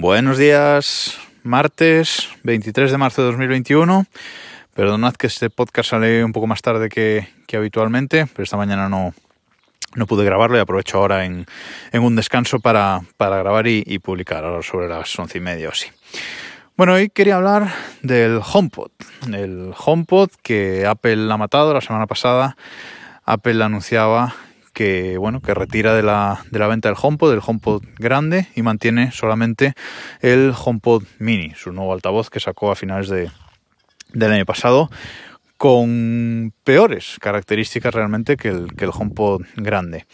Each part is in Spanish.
Buenos días, martes 23 de marzo de 2021. Perdonad que este podcast sale un poco más tarde que, habitualmente, pero esta mañana no, no pude grabarlo y aprovecho ahora en, un descanso para, grabar y, publicar, ahora sobre las once y media o así. Bueno, hoy quería hablar del HomePod, el HomePod que Apple ha matado la semana pasada. Apple anunciaba que bueno que retira de la, de la venta del HomePod, el HomePod grande y mantiene solamente el HomePod Mini, su nuevo altavoz que sacó a finales de, del año pasado con peores características realmente que el, que el HomePod grande.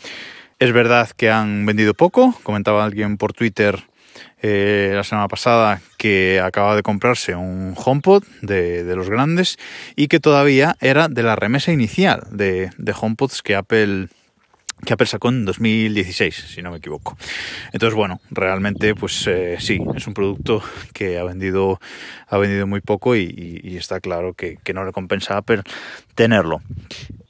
Es verdad que han vendido poco, comentaba alguien por Twitter eh, la semana pasada que acaba de comprarse un HomePod de, de, los grandes y que todavía era de la remesa inicial de, de HomePods que Apple Apple sacó en 2016, si no me equivoco. Entonces, bueno, realmente, pues eh, sí, es un producto que ha vendido, ha vendido muy poco y, está claro que, no le compensa tenerlo.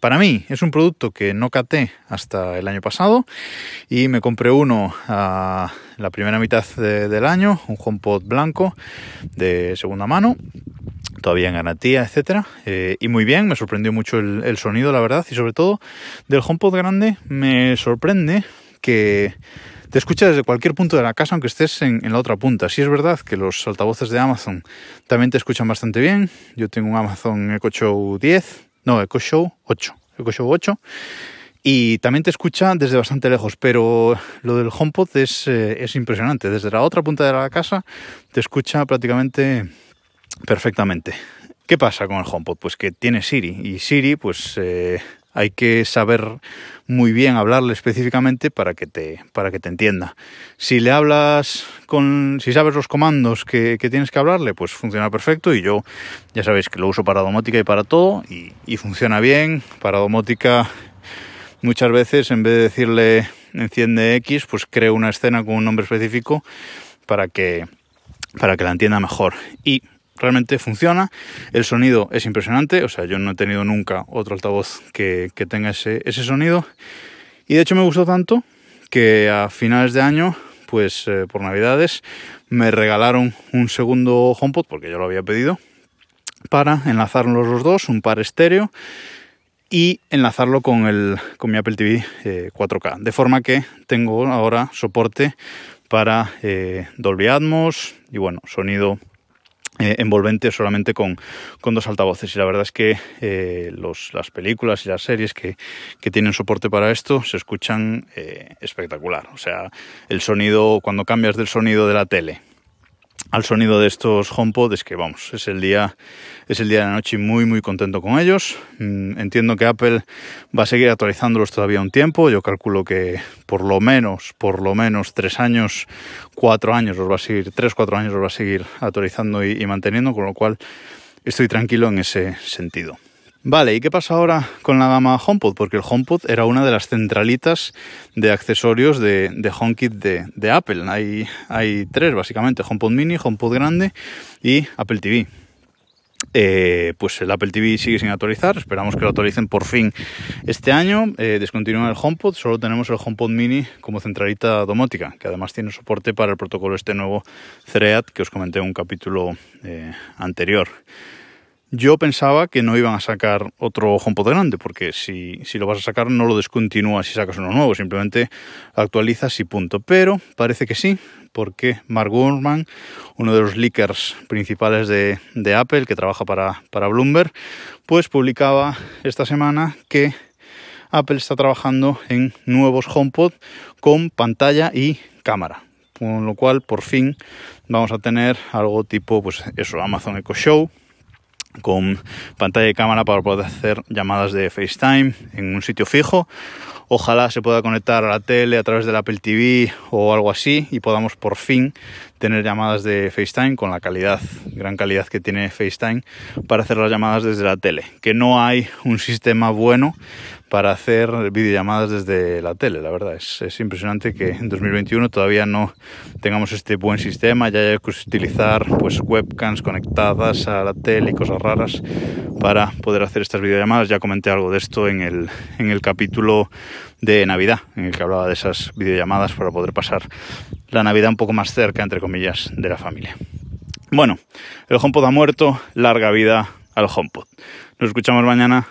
Para mí es un producto que no caté hasta el año pasado y me compré uno a la primera mitad del año, un HomePod blanco de segunda mano todavía en garantía, etcétera. Eh, y muy bien, me sorprendió mucho el, sonido, la verdad, y sobre todo del HomePod grande me sorprende que te escucha desde cualquier punto de la casa, aunque estés en, la otra punta. Sí es verdad que los altavoces de Amazon también te escuchan bastante bien. Yo tengo un Amazon Echo Show 10, no, Echo Show 8, Echo Show 8. Y también te escucha desde bastante lejos, pero lo del HomePod es, eh, es impresionante. Desde la otra punta de la casa te escucha prácticamente perfectamente. ¿Qué pasa con el HomePod? Pues que tiene Siri y Siri pues eh, hay que saber muy bien hablarle específicamente para que te, para que te entienda. Si le hablas con, si sabes los comandos que, tienes que hablarle, pues funciona perfecto y yo ya sabéis que lo uso para domótica y para todo y, y funciona bien. Para domótica muchas veces en vez de decirle enciende X, pues creo una escena con un nombre específico para que, para que la entienda mejor. Y realmente funciona. El sonido es impresionante, o sea, yo no he tenido nunca otro altavoz que, tenga ese, sonido. Y de hecho me gustó tanto que a finales de año, pues eh, por navidades, me regalaron un segundo HomePod, porque yo lo había pedido, para enlazarlos los dos, un par estéreo, y enlazarlo con, el, con mi Apple TV 4K. Eh, de forma que tengo ahora soporte para eh, Dolby Atmos y bueno, sonido eh, envolvente solamente con, dos altavoces. Y la verdad es que eh, las películas y las series que, tienen soporte para esto se escuchan eh, espectacular. O sea el sonido cuando cambias del sonido de la tele al sonido de estos HomePod es que vamos, es el día es el día de la noche muy muy contento con ellos. Mm, entiendo que Apple va a seguir actualizándolos todavía un tiempo. Yo calculo que por lo menos, por lo menos tres años, cuatro años los va a seguir, tres, cuatro años los va a seguir actualizando y manteniendo, con lo cual estoy tranquilo en ese sentido. Vale, ¿y qué pasa ahora con la gama HomePod? Porque el HomePod era una de las centralitas de accesorios de, de HomeKit de, Apple. Hay, hay tres, básicamente, HomePod Mini, HomePod Grande y Apple TV. Eh, pues el Apple TV sigue sin actualizar, esperamos que lo actualicen por fin este año. Eh, descontinúan el HomePod, solo tenemos el HomePod Mini como centralita domótica, que además tiene soporte para el protocolo este nuevo Thread que os comenté en un capítulo eh, anterior. Yo pensaba que no iban a sacar otro HomePod grande, porque si, lo vas a sacar no lo descontinúas y sacas uno nuevo, simplemente actualizas y punto. Pero parece que sí, porque Mark Gurman, uno de los leakers principales de, Apple, que trabaja para, para Bloomberg, pues publicaba esta semana que Apple está trabajando en nuevos HomePod con pantalla y cámara. Con lo cual, por fin, vamos a tener algo tipo, pues eso, Amazon Echo Show, con pantalla y cámara para poder hacer llamadas de FaceTime en un sitio fijo. Ojalá se pueda conectar a la tele a través del Apple TV o algo así y podamos por fin tener llamadas de FaceTime con la calidad, gran calidad que tiene FaceTime para hacer las llamadas desde la tele. Que no hay un sistema bueno para hacer videollamadas desde la tele. La verdad es, es, impresionante que en 2021 todavía no tengamos este buen sistema, ya hay que utilizar pues webcams conectadas a la tele y cosas raras para poder hacer estas videollamadas. Ya comenté algo de esto en el, en el capítulo de Navidad, en el que hablaba de esas videollamadas para poder pasar la Navidad un poco más cerca, entre comillas, de la familia. Bueno, el HomePod ha muerto, larga vida al HomePod. Nos escuchamos mañana.